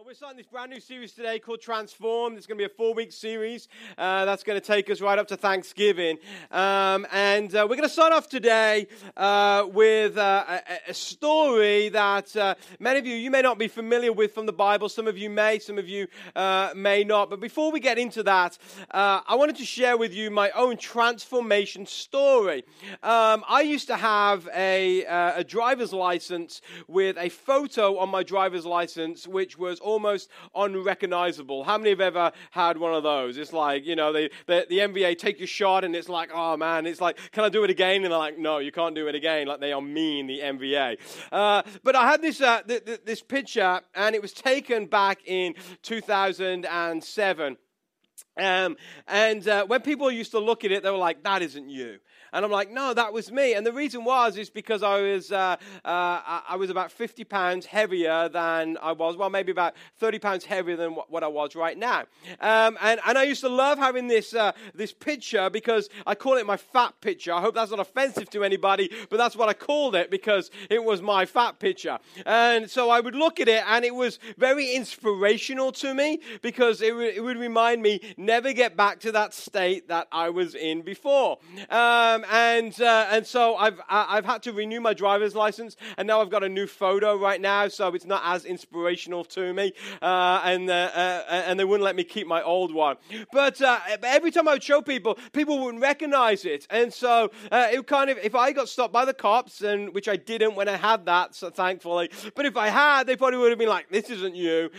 Well, we're starting this brand new series today called Transform. It's going to be a four week series uh, that's going to take us right up to Thanksgiving. Um, and uh, we're going to start off today uh, with uh, a, a, story that uh, many of you, you may not be familiar with from the Bible. Some of you may, some of you uh, may not. But before we get into that, I wanted to share with you my own transformation story. Um, I used to have a, a driver's license with a photo on my driver's license, which was almost unrecognizable. How many have ever had one of those? It's like, you know, they, the DMV take your shot and it's like, oh man, it's like, can I do it again? And they're like, no, you can't do it again. Like they are mean, the DMV. Uh, but I had this, uh, th- th- this picture and it was taken back in 2007. Um, and uh, when people used to look at it, they were like, that isn't you. And I'm like, no, that was me. And the reason was is because I was uh, uh, I was about 50 pounds heavier than I was. Well, maybe about 30 pounds heavier than what I was right now. Um, and and I used to love having this uh, this picture because I call it my fat picture. I hope that's not offensive to anybody, but that's what I called it because it was my fat picture. And so I would look at it, and it was very inspirational to me because it, it would remind me never get back to that state that I was in before. Um, um, and uh, and so I've I've had to renew my driver's license, and now I've got a new photo right now, so it's not as inspirational to me, uh, and uh, uh and they wouldn't let me keep my old one. But uh, every time I would show people, people wouldn't recognize it, and so it kind of if I got stopped by the cops, and which I didn't when I had that, so thankfully, but if I had, they probably would have been like, "This isn't you,"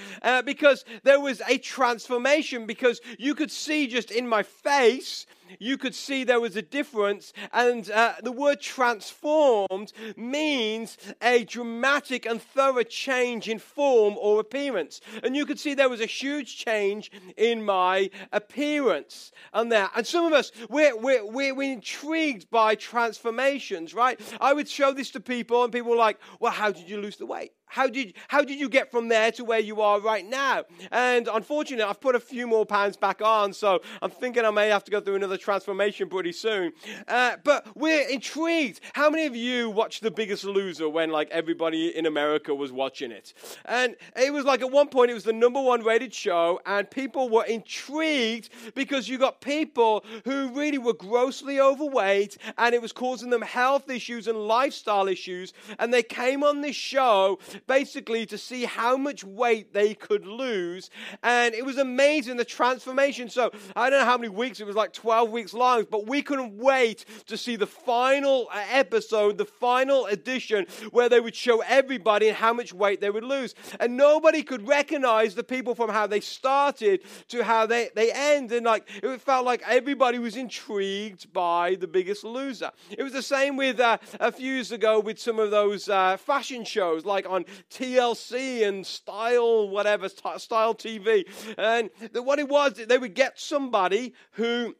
because there was a transformation because you could see just in my face you could see there was a difference. And uh, the word transformed means a dramatic and thorough change in form or appearance. And you could see there was a huge change in my appearance. And that. and some of us, we're, we're, we're, we're intrigued by transformations, right? I would show this to people, and people were like, well, how did you lose the weight? How did, how did you get from there to where you are right now? And unfortunately, I've put a few more pounds back on, so I'm thinking I may have to go through another transformation pretty soon. Uh, but we're intrigued. How many of you watched The Biggest Loser when like everybody in America was watching it? And it was like at one point it was the number one rated show, and people were intrigued because you got people who really were grossly overweight, and it was causing them health issues and lifestyle issues, and they came on this show basically to see how much weight they could lose. And it was amazing, the transformation. So I don't know how many weeks, it was like 12 weeks long, but we couldn't wait to see the final episode, the final edition, where they would show everybody how much weight they would lose. And nobody could recognize the people from how they started to how they, they end. And like, it felt like everybody was intrigued by the biggest loser. It was the same with uh, a few years ago with some of those uh, fashion shows, like on TLC and Style, whatever, Style TV. And what it was, they would get somebody who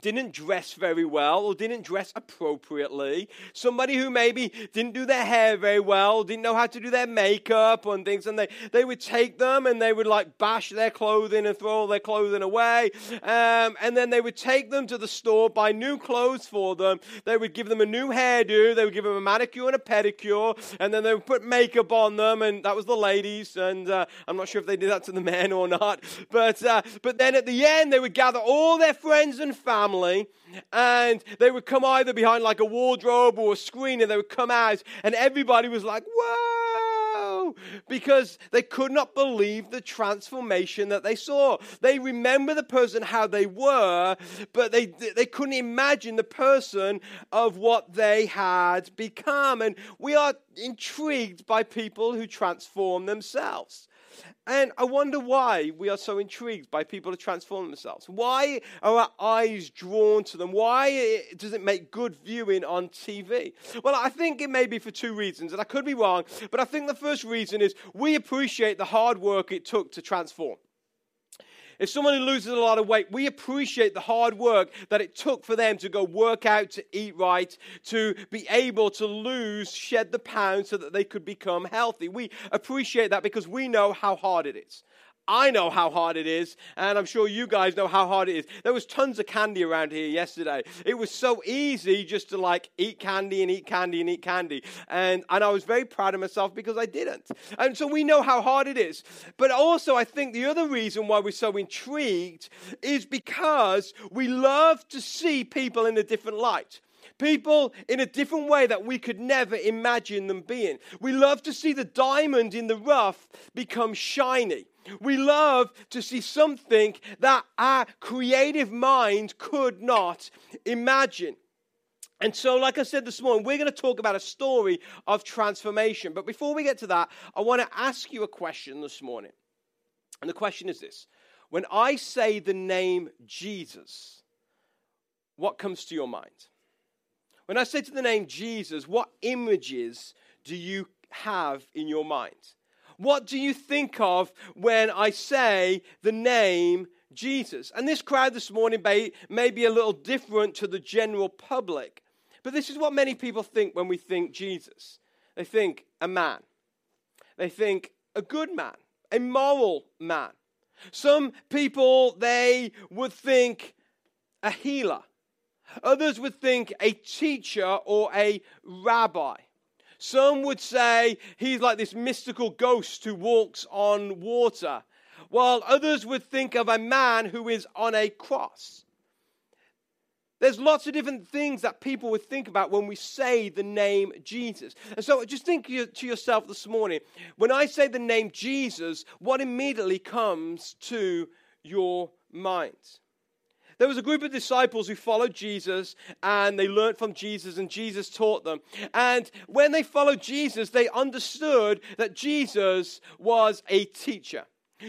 didn't dress very well or didn't dress appropriately. Somebody who maybe didn't do their hair very well, didn't know how to do their makeup and things. And they, they would take them and they would like bash their clothing and throw all their clothing away. Um, and then they would take them to the store, buy new clothes for them. They would give them a new hairdo. They would give them a manicure and a pedicure. And then they would put makeup on them. And that was the ladies. And uh, I'm not sure if they did that to the men or not. But, uh, but then at the end, they would gather all their friends and family family, and they would come either behind like a wardrobe or a screen, and they would come out, and everybody was like, whoa, because they could not believe the transformation that they saw. They remember the person how they were, but they, they couldn't imagine the person of what they had become. And we are intrigued by people who transform themselves. And I wonder why we are so intrigued by people who transform themselves. Why are our eyes drawn to them? Why does it make good viewing on TV? Well, I think it may be for two reasons, and I could be wrong, but I think the first reason is we appreciate the hard work it took to transform. If someone who loses a lot of weight, we appreciate the hard work that it took for them to go work out, to eat right, to be able to lose, shed the pounds so that they could become healthy. We appreciate that because we know how hard it is. I know how hard it is, and I'm sure you guys know how hard it is. There was tons of candy around here yesterday. It was so easy just to like eat candy and eat candy and eat candy. And, and I was very proud of myself because I didn't. And so we know how hard it is. But also, I think the other reason why we're so intrigued is because we love to see people in a different light people in a different way that we could never imagine them being. We love to see the diamond in the rough become shiny. We love to see something that our creative mind could not imagine. And so, like I said this morning, we're going to talk about a story of transformation. But before we get to that, I want to ask you a question this morning. And the question is this When I say the name Jesus, what comes to your mind? When I say to the name Jesus, what images do you have in your mind? What do you think of when I say the name Jesus? And this crowd this morning may, may be a little different to the general public, but this is what many people think when we think Jesus. They think a man, they think a good man, a moral man. Some people, they would think a healer. Others would think a teacher or a rabbi. Some would say he's like this mystical ghost who walks on water, while others would think of a man who is on a cross. There's lots of different things that people would think about when we say the name Jesus. And so just think to yourself this morning when I say the name Jesus, what immediately comes to your mind? There was a group of disciples who followed Jesus and they learned from Jesus and Jesus taught them. And when they followed Jesus, they understood that Jesus was a teacher.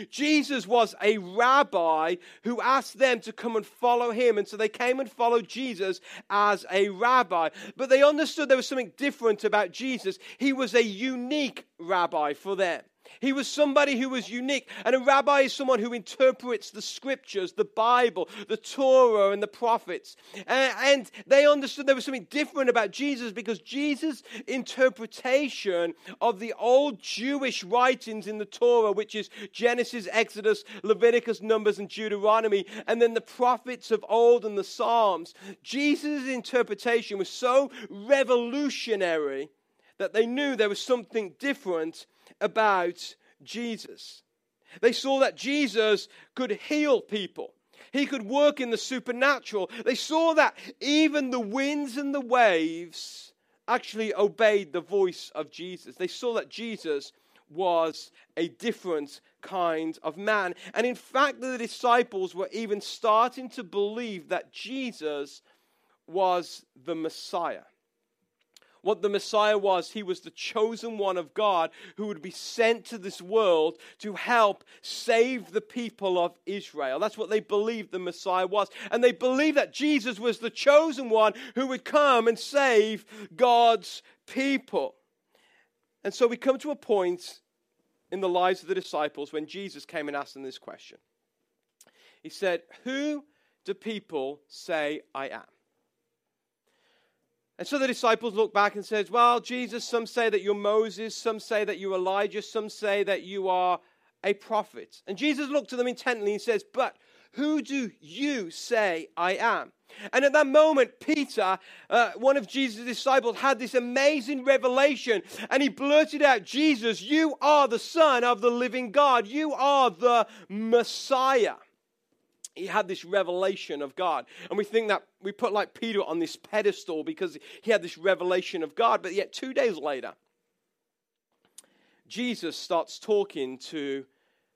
Jesus was a rabbi who asked them to come and follow him. And so they came and followed Jesus as a rabbi. But they understood there was something different about Jesus. He was a unique rabbi for them. He was somebody who was unique. And a rabbi is someone who interprets the scriptures, the Bible, the Torah, and the prophets. And they understood there was something different about Jesus because Jesus' interpretation of the old Jewish writings in the Torah, which is Genesis, Exodus, Leviticus, Numbers, and Deuteronomy, and then the prophets of old and the Psalms, Jesus' interpretation was so revolutionary that they knew there was something different about Jesus. They saw that Jesus could heal people. He could work in the supernatural. They saw that even the winds and the waves actually obeyed the voice of Jesus. They saw that Jesus was a different kind of man. And in fact, the disciples were even starting to believe that Jesus was the Messiah what the Messiah was. He was the chosen one of God who would be sent to this world to help save the people of Israel. That's what they believed the Messiah was. And they believed that Jesus was the chosen one who would come and save God's people. And so we come to a point in the lives of the disciples when Jesus came and asked them this question. He said, Who do people say I am? And so the disciples look back and says, "Well, Jesus, some say that you're Moses, some say that you're Elijah, some say that you are a prophet." And Jesus looked at them intently and says, "But who do you say I am?" And at that moment, Peter, uh, one of Jesus' disciples, had this amazing revelation and he blurted out, Jesus, you are the Son of the living God. You are the Messiah he had this revelation of God. And we think that we put like Peter on this pedestal because he had this revelation of God. But yet, two days later, Jesus starts talking to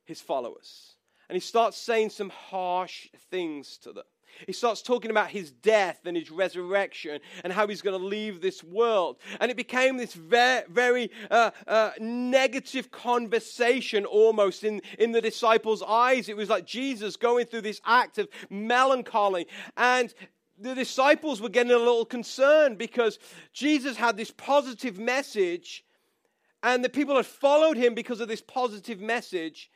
his followers. And he starts saying some harsh things to them. He starts talking about his death and his resurrection and how he's going to leave this world. And it became this very, very uh, uh, negative conversation almost in, in the disciples' eyes. It was like Jesus going through this act of melancholy. And the disciples were getting a little concerned because Jesus had this positive message and the people had followed him because of this positive message.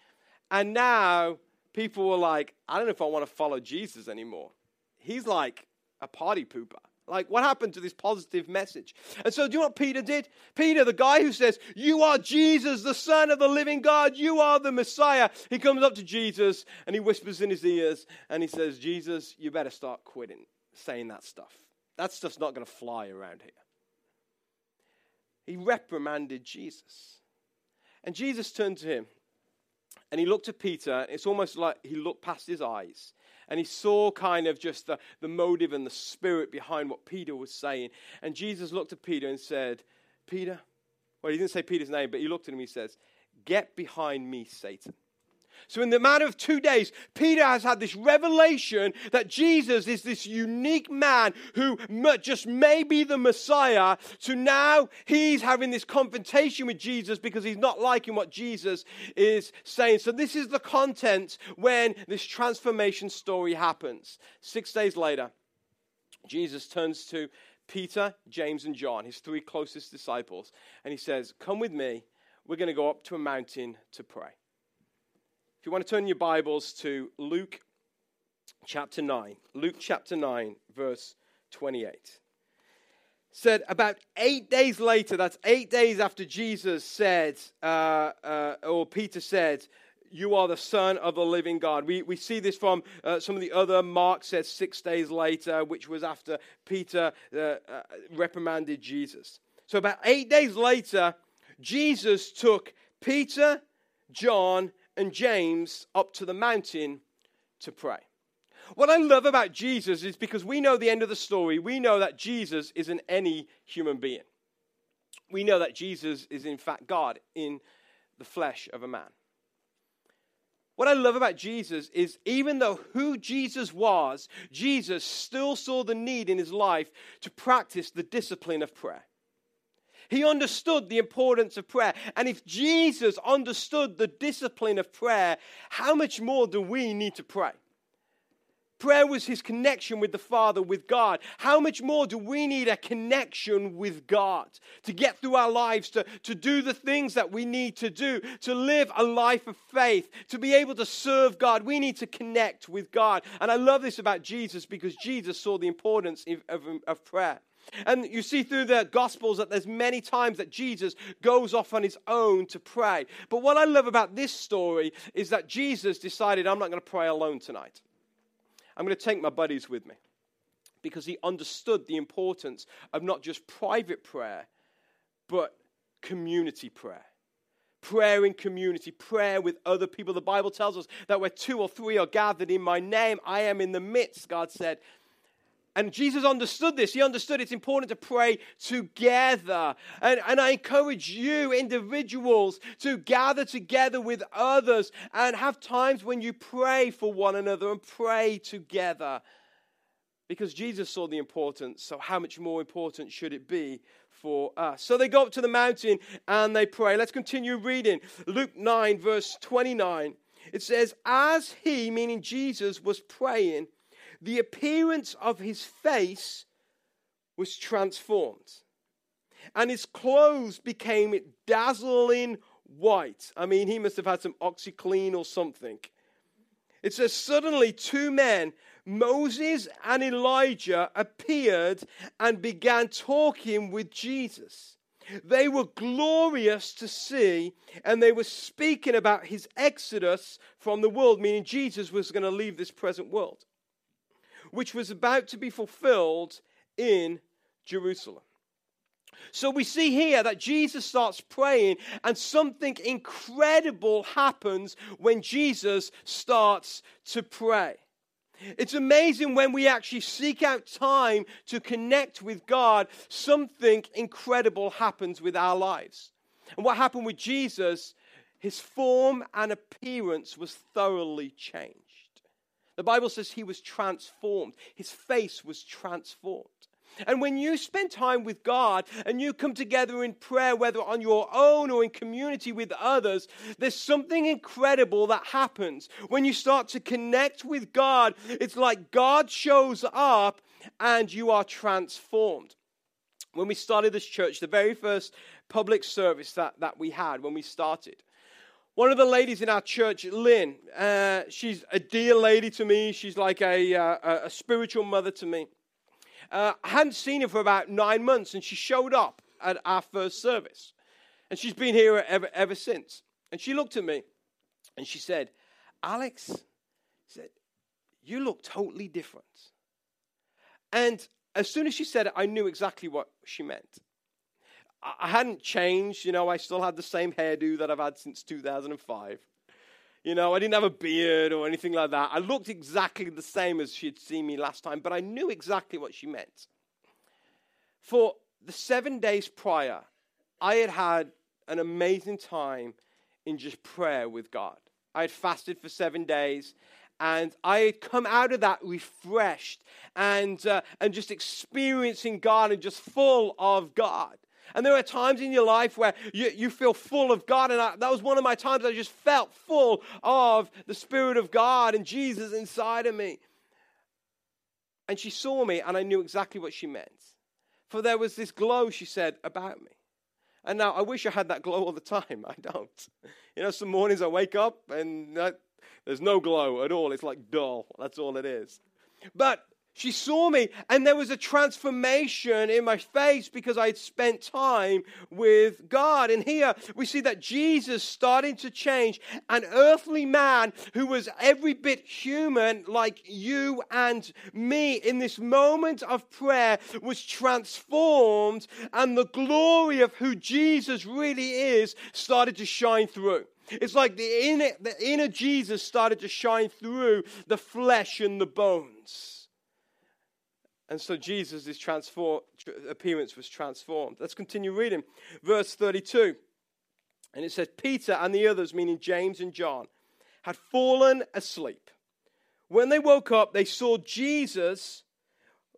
And now people were like, I don't know if I want to follow Jesus anymore. He's like a party pooper. Like, what happened to this positive message? And so, do you know what Peter did? Peter, the guy who says, You are Jesus, the Son of the living God, you are the Messiah. He comes up to Jesus and he whispers in his ears and he says, Jesus, you better start quitting saying that stuff. That stuff's not going to fly around here. He reprimanded Jesus. And Jesus turned to him and he looked at Peter. and It's almost like he looked past his eyes and he saw kind of just the, the motive and the spirit behind what Peter was saying. And Jesus looked at Peter and said, Peter, well, he didn't say Peter's name, but he looked at him and he says, Get behind me, Satan. So, in the matter of two days, Peter has had this revelation that Jesus is this unique man who just may be the Messiah. So now he's having this confrontation with Jesus because he's not liking what Jesus is saying. So, this is the content when this transformation story happens. Six days later, Jesus turns to Peter, James, and John, his three closest disciples, and he says, Come with me. We're going to go up to a mountain to pray you want to turn your Bibles to Luke chapter 9, Luke chapter 9, verse 28. Said about eight days later, that's eight days after Jesus said, uh, uh, or Peter said, you are the Son of the living God. We, we see this from uh, some of the other. Mark says six days later, which was after Peter uh, uh, reprimanded Jesus. So, about eight days later, Jesus took Peter, John, and James up to the mountain to pray. What I love about Jesus is because we know the end of the story, we know that Jesus isn't any human being. We know that Jesus is, in fact, God in the flesh of a man. What I love about Jesus is even though who Jesus was, Jesus still saw the need in his life to practice the discipline of prayer. He understood the importance of prayer. And if Jesus understood the discipline of prayer, how much more do we need to pray? Prayer was his connection with the Father, with God. How much more do we need a connection with God to get through our lives, to, to do the things that we need to do, to live a life of faith, to be able to serve God? We need to connect with God. And I love this about Jesus because Jesus saw the importance of, of, of prayer. And you see through the Gospels that there's many times that Jesus goes off on his own to pray. But what I love about this story is that Jesus decided, I'm not going to pray alone tonight. I'm going to take my buddies with me. Because he understood the importance of not just private prayer, but community prayer prayer in community, prayer with other people. The Bible tells us that where two or three are gathered in my name, I am in the midst, God said. And Jesus understood this. He understood it's important to pray together. And, and I encourage you, individuals, to gather together with others and have times when you pray for one another and pray together. Because Jesus saw the importance, so how much more important should it be for us? So they go up to the mountain and they pray. Let's continue reading. Luke 9, verse 29. It says, As he, meaning Jesus, was praying, the appearance of his face was transformed, and his clothes became dazzling white. I mean, he must have had some OxiClean or something. It says, Suddenly, two men, Moses and Elijah, appeared and began talking with Jesus. They were glorious to see, and they were speaking about his exodus from the world, meaning Jesus was going to leave this present world which was about to be fulfilled in Jerusalem. So we see here that Jesus starts praying, and something incredible happens when Jesus starts to pray. It's amazing when we actually seek out time to connect with God, something incredible happens with our lives. And what happened with Jesus, his form and appearance was thoroughly changed. The Bible says he was transformed, his face was transformed. And when you spend time with God and you come together in prayer, whether on your own or in community with others, there's something incredible that happens. When you start to connect with God, it's like God shows up and you are transformed. When we started this church, the very first public service that, that we had when we started, one of the ladies in our church, Lynn, uh, she's a dear lady to me. She's like a, uh, a spiritual mother to me. uh, I hadn't seen her for about nine months, and she showed up at our first service. And she's been here ever, ever since. And she looked at me and she said, Alex, said, you look totally different. And as soon as she said it, I knew exactly what she meant. I hadn't changed, you know, I still had the same hairdo that I've had since 2005. You know, I didn't have a beard or anything like that. I looked exactly the same as she had seen me last time, but I knew exactly what she meant. For the seven days prior, I had had an amazing time in just prayer with God. I had fasted for seven days and I had come out of that refreshed and, uh, and just experiencing God and just full of God. And there are times in your life where you, you feel full of God. And I, that was one of my times I just felt full of the Spirit of God and Jesus inside of me. And she saw me, and I knew exactly what she meant. For there was this glow, she said, about me. And now I wish I had that glow all the time. I don't. You know, some mornings I wake up and that, there's no glow at all. It's like dull. That's all it is. But she saw me, and there was a transformation in my face because I had spent time with God. And here we see that Jesus starting to change an earthly man who was every bit human, like you and me, in this moment of prayer, was transformed, and the glory of who Jesus really is started to shine through. It's like the inner, the inner Jesus started to shine through the flesh and the bones. And so Jesus' transform, appearance was transformed. Let's continue reading. Verse 32. And it says, Peter and the others, meaning James and John, had fallen asleep. When they woke up, they saw Jesus,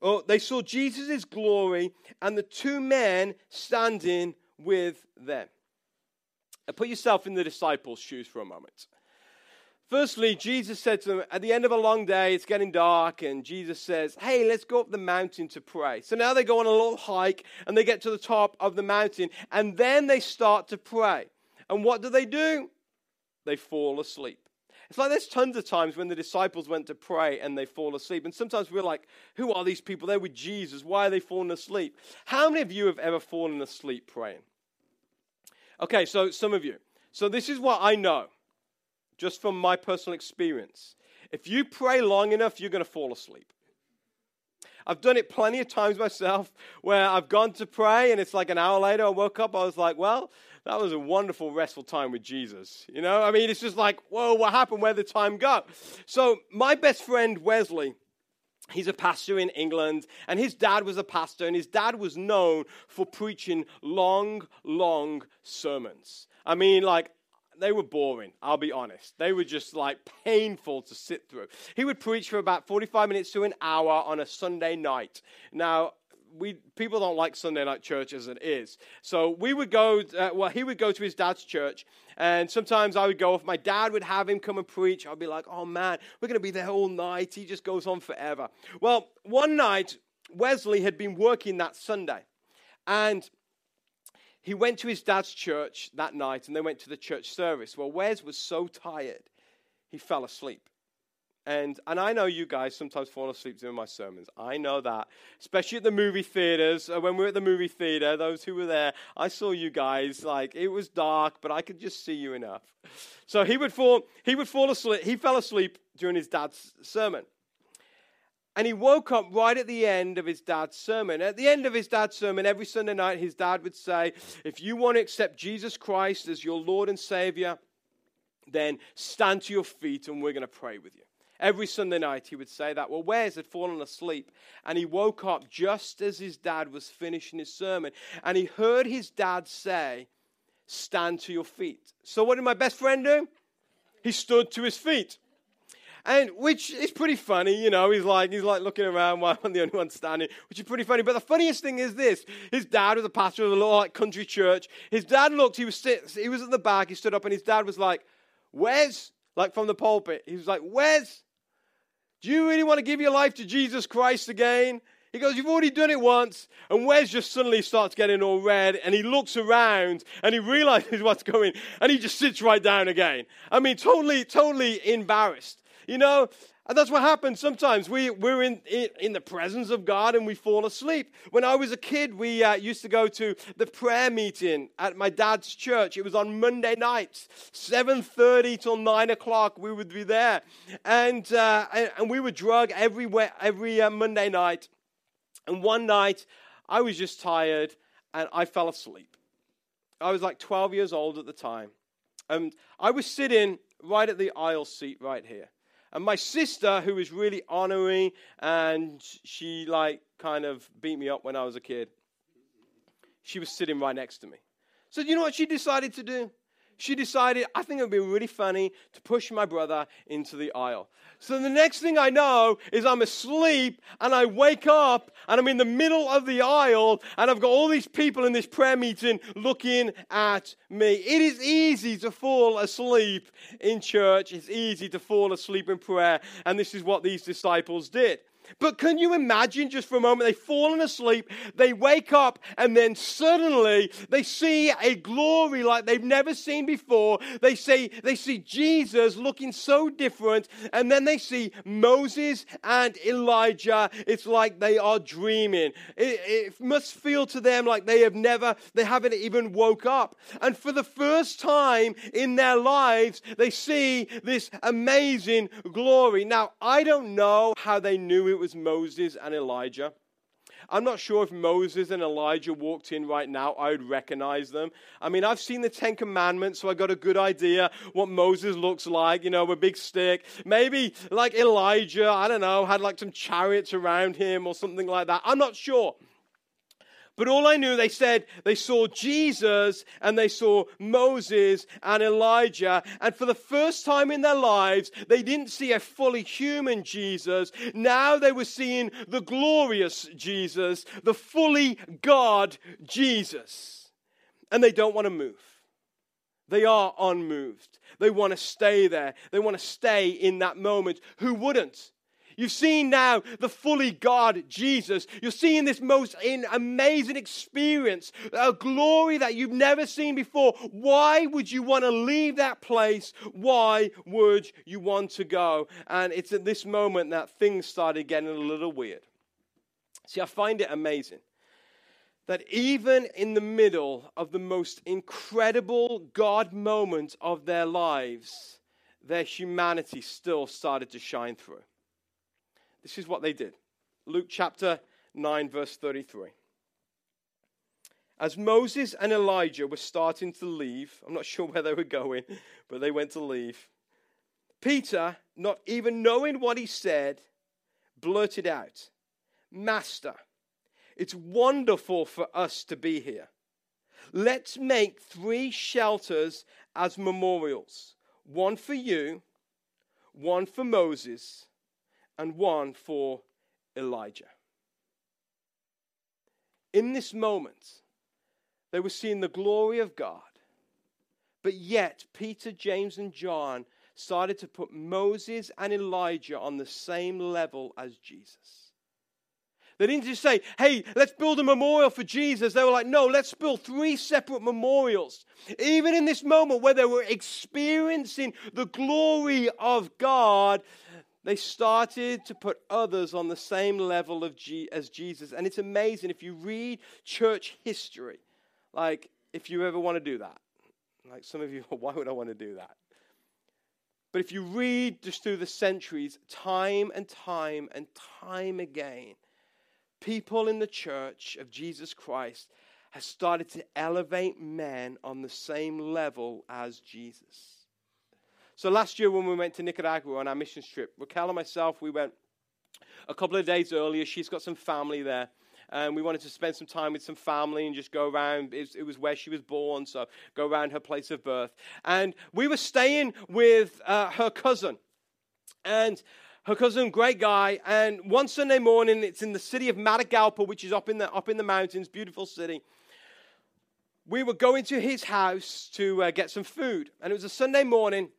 oh, they saw Jesus' glory and the two men standing with them. Now put yourself in the disciples' shoes for a moment. Firstly, Jesus said to them, at the end of a long day, it's getting dark, and Jesus says, Hey, let's go up the mountain to pray. So now they go on a little hike, and they get to the top of the mountain, and then they start to pray. And what do they do? They fall asleep. It's like there's tons of times when the disciples went to pray and they fall asleep. And sometimes we're like, who are these people? They're with Jesus. Why are they falling asleep? How many of you have ever fallen asleep praying? Okay, so some of you. So this is what I know just from my personal experience. If you pray long enough, you're going to fall asleep. I've done it plenty of times myself where I've gone to pray and it's like an hour later I woke up, I was like, well, that was a wonderful, restful time with Jesus. You know, I mean, it's just like, whoa, what happened? Where the time go? So, my best friend Wesley, he's a pastor in England, and his dad was a pastor, and his dad was known for preaching long, long sermons. I mean, like they were boring, I'll be honest. They were just like painful to sit through. He would preach for about 45 minutes to an hour on a Sunday night. Now, we people don't like Sunday night church as it is. So we would go. Uh, well, he would go to his dad's church, and sometimes I would go. If my dad would have him come and preach, I'd be like, "Oh man, we're going to be there all night." He just goes on forever. Well, one night Wesley had been working that Sunday, and he went to his dad's church that night and they went to the church service. Well, Wes was so tired, he fell asleep. And, and I know you guys sometimes fall asleep during my sermons. I know that. Especially at the movie theaters. Uh, when we were at the movie theater, those who were there, I saw you guys. Like, it was dark, but I could just see you enough. So he would fall, he would fall asleep. He fell asleep during his dad's sermon. And he woke up right at the end of his dad's sermon. At the end of his dad's sermon, every Sunday night, his dad would say, If you want to accept Jesus Christ as your Lord and Savior, then stand to your feet and we're going to pray with you. Every Sunday night, he would say that. Well, Wes had fallen asleep and he woke up just as his dad was finishing his sermon. And he heard his dad say, Stand to your feet. So, what did my best friend do? He stood to his feet and which is pretty funny, you know. He's like he's like looking around while I'm the only one standing, which is pretty funny. But the funniest thing is this: his dad was a pastor of a little like country church. His dad looked; he was sit, he was at the back. He stood up, and his dad was like, "Wes," like from the pulpit. He was like, "Wes, do you really want to give your life to Jesus Christ again?" He goes, You've already done it once. And Wes just suddenly starts getting all red and he looks around and he realizes what's going and he just sits right down again. I mean, totally, totally embarrassed. You know, and that's what happens sometimes. We, we're in, in, the presence of God and we fall asleep. When I was a kid, we uh, used to go to the prayer meeting at my dad's church. It was on Monday nights, 7.30 till 9 o'clock. We would be there. And, uh, and, we would drug every, every uh, Monday night. And one night, I was just tired and I fell asleep. I was like 12 years old at the time. And I was sitting right at the aisle seat right here. And my sister, who was really honoring and she like kind of beat me up when I was a kid, she was sitting right next to me. So, you know what she decided to do? She decided, I think it would be really funny to push my brother into the aisle. So the next thing I know is I'm asleep and I wake up and I'm in the middle of the aisle and I've got all these people in this prayer meeting looking at me. It is easy to fall asleep in church. It's easy to fall asleep in prayer. And this is what these disciples did. But can you imagine just for a moment? They've fallen asleep, they wake up, and then suddenly they see a glory like they've never seen before. They see, they see Jesus looking so different, and then they see Moses and Elijah. It's like they are dreaming. It, it must feel to them like they have never, they haven't even woke up. And for the first time in their lives, they see this amazing glory. Now, I don't know how they knew it was Moses and Elijah. I'm not sure if Moses and Elijah walked in right now, I would recognize them. I mean, I've seen the Ten Commandments, so I got a good idea what Moses looks like, you know, with a big stick. Maybe like Elijah, I don't know, had like some chariots around him or something like that. I'm not sure. But all I knew, they said they saw Jesus and they saw Moses and Elijah. And for the first time in their lives, they didn't see a fully human Jesus. Now they were seeing the glorious Jesus, the fully God Jesus. And they don't want to move. They are unmoved. They want to stay there. They want to stay in that moment. Who wouldn't? You've seen now the fully God Jesus. You're seeing this most in, amazing experience, a glory that you've never seen before. Why would you want to leave that place? Why would you want to go? And it's at this moment that things started getting a little weird. See, I find it amazing that even in the middle of the most incredible God moment of their lives, their humanity still started to shine through. This is what they did. Luke chapter 9, verse 33. As Moses and Elijah were starting to leave, I'm not sure where they were going, but they went to leave. Peter, not even knowing what he said, blurted out, Master, it's wonderful for us to be here. Let's make three shelters as memorials one for you, one for Moses, and one for Elijah. In this moment, they were seeing the glory of God. But yet, Peter, James, and John started to put Moses and Elijah on the same level as Jesus. They didn't just say, hey, let's build a memorial for Jesus. They were like, no, let's build three separate memorials. Even in this moment where they were experiencing the glory of God, they started to put others on the same level of G- as Jesus. And it's amazing if you read church history, like if you ever want to do that. Like some of you, why would I want to do that? But if you read just through the centuries, time and time and time again, people in the church of Jesus Christ have started to elevate men on the same level as Jesus. So last year when we went to Nicaragua on our mission trip, Raquel and myself, we went a couple of days earlier. She's got some family there. And we wanted to spend some time with some family and just go around. It was, where she was born, so go around her place of birth. And we were staying with uh, her cousin. And her cousin, great guy. And one Sunday morning, it's in the city of Matagalpa, which is up in the, up in the mountains, beautiful city. We were going to his house to uh, get some food. And it was a Sunday morning.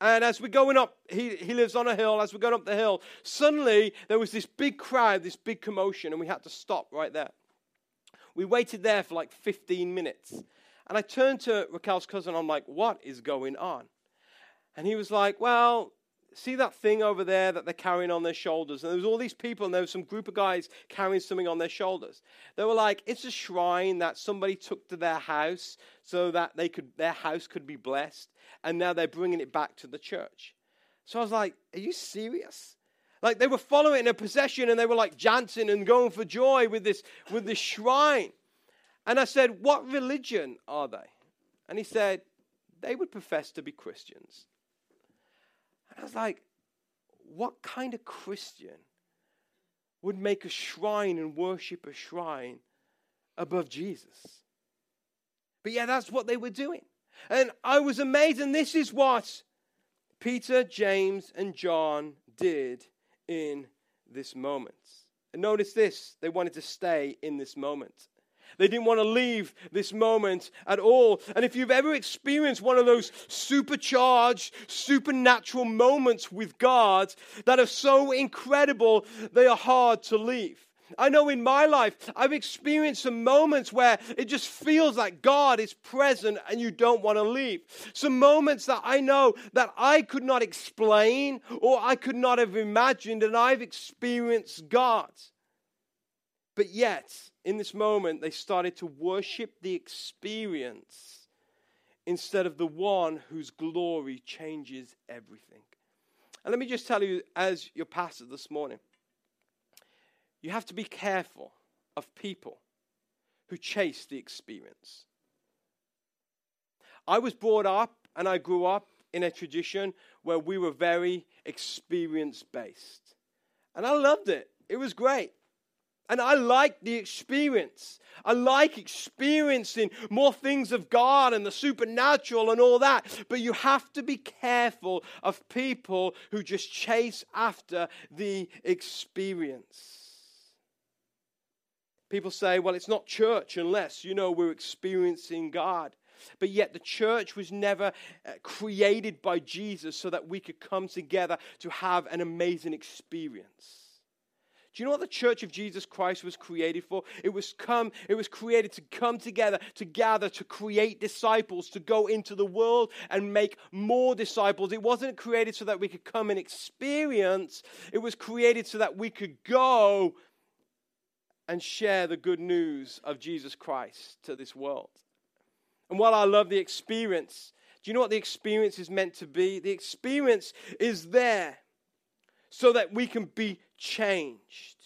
And as we're going up, he, he lives on a hill. As we're going up the hill, suddenly there was this big crowd, this big commotion, and we had to stop right there. We waited there for like 15 minutes. And I turned to Raquel's cousin. I'm like, what is going on? And he was like, well, see that thing over there that they're carrying on their shoulders? And there was all these people, and there was some group of guys carrying something on their shoulders. They were like, it's a shrine that somebody took to their house so that they could, their house could be blessed, and now they're bringing it back to the church. So I was like, are you serious? Like they were following a procession and they were like dancing and going for joy with this, with this shrine. And I said, What religion are they? And he said, They would profess to be Christians. And I was like, What kind of Christian would make a shrine and worship a shrine above Jesus? But yeah, that's what they were doing. And I was amazed. And this is what Peter, James, and John did in this moment. And notice this they wanted to stay in this moment. They didn't want to leave this moment at all. And if you've ever experienced one of those supercharged, supernatural moments with God that are so incredible, they are hard to leave. I know in my life, I've experienced some moments where it just feels like God is present and you don't want to leave. Some moments that I know that I could not explain or I could not have imagined, and I've experienced God. But yet, in this moment, they started to worship the experience instead of the one whose glory changes everything. And let me just tell you, as your pastor this morning, you have to be careful of people who chase the experience. I was brought up and I grew up in a tradition where we were very experience based. And I loved it. It was great. And I like the experience. I like experiencing more things of God and the supernatural and all that. But you have to be careful of people who just chase after the experience. People say, well, it's not church unless, you know, we're experiencing God. But yet, the church was never uh, created by Jesus so that we could come together to have an amazing experience. Do you know what the church of Jesus Christ was created for? It was come, it was created to come together, to gather, to create disciples, to go into the world and make more disciples. It wasn't created so that we could come and experience, it was created so that we could go and share the good news of Jesus Christ to this world. And while I love the experience, do you know what the experience is meant to be? The experience is there so that we can be changed.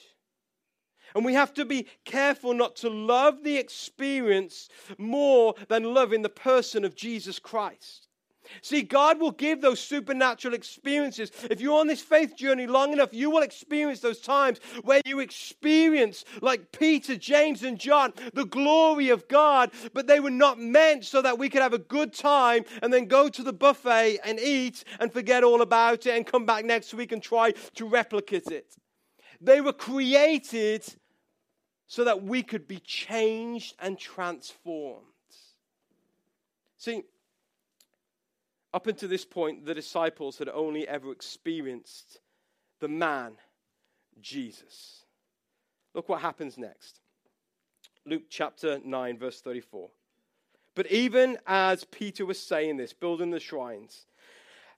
And we have to be careful not to love the experience more than loving the person of Jesus Christ. See, God will give those supernatural experiences. If you're on this faith journey long enough, you will experience those times where you experience, like Peter, James, and John, the glory of God, but they were not meant so that we could have a good time and then go to the buffet and eat and forget all about it and come back next week and try to replicate it. They were created so that we could be changed and transformed. See, up until this point, the disciples had only ever experienced the man, Jesus. Look what happens next. Luke chapter 9, verse 34. But even as Peter was saying this, building the shrines,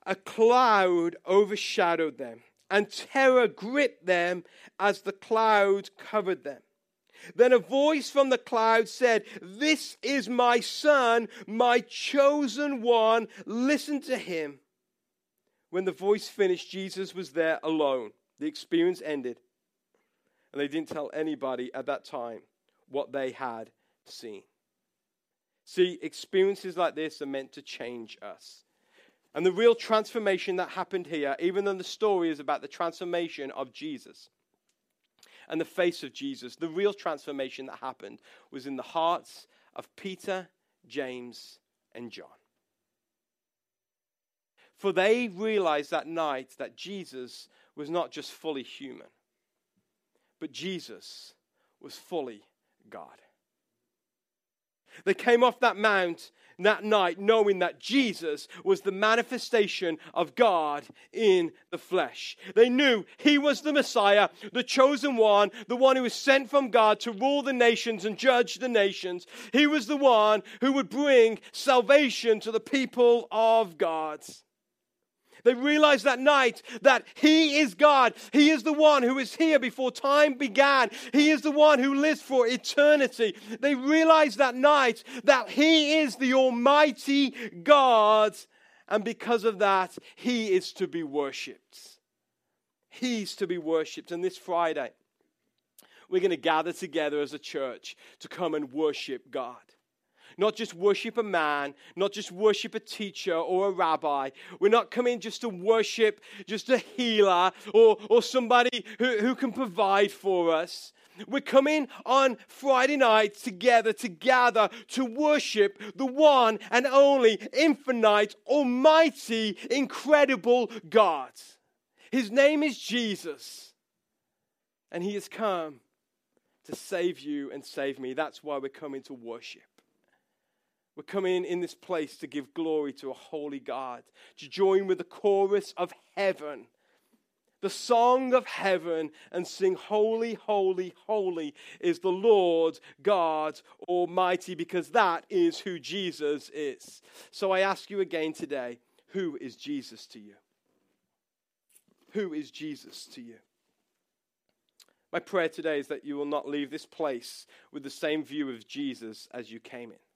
a cloud overshadowed them, and terror gripped them as the cloud covered them. Then a voice from the cloud said, This is my son, my chosen one. Listen to him. When the voice finished, Jesus was there alone. The experience ended. And they didn't tell anybody at that time what they had seen. See, experiences like this are meant to change us. And the real transformation that happened here, even though the story is about the transformation of Jesus, and the face of Jesus, the real transformation that happened was in the hearts of Peter, James, and John. For they realized that night that Jesus was not just fully human, but Jesus was fully God. They came off that mount that night knowing that Jesus was the manifestation of God in the flesh. They knew he was the Messiah, the chosen one, the one who was sent from God to rule the nations and judge the nations. He was the one who would bring salvation to the people of God. They realized that night that He is God. He is the one who is here before time began. He is the one who lives for eternity. They realized that night that He is the Almighty God. And because of that, He is to be worshipped. He's to be worshipped. And this Friday, we're going to gather together as a church to come and worship God not just worship a man, not just worship a teacher or a rabbi. We're not coming just to worship just a healer or, or somebody who, who can provide for us. We're coming on Friday night together to gather to worship the one and only infinite, almighty, incredible God. His name is Jesus, and He has come to save you and save me. That's why we're coming to worship. We're coming in this place to give glory to a holy God, to join with the chorus of heaven, the song of heaven, and sing, Holy, holy, holy is the Lord God Almighty, because that is who Jesus is. So I ask you again today who is Jesus to you? Who is Jesus to you? My prayer today is that you will not leave this place with the same view of Jesus as you came in.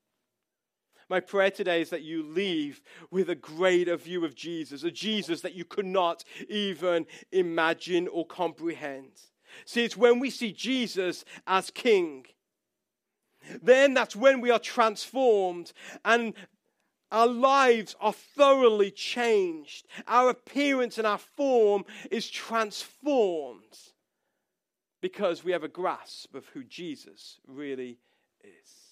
My prayer today is that you leave with a greater view of Jesus, a Jesus that you could not even imagine or comprehend. See, it's when we see Jesus as King, then that's when we are transformed and our lives are thoroughly changed. Our appearance and our form is transformed because we have a grasp of who Jesus really is.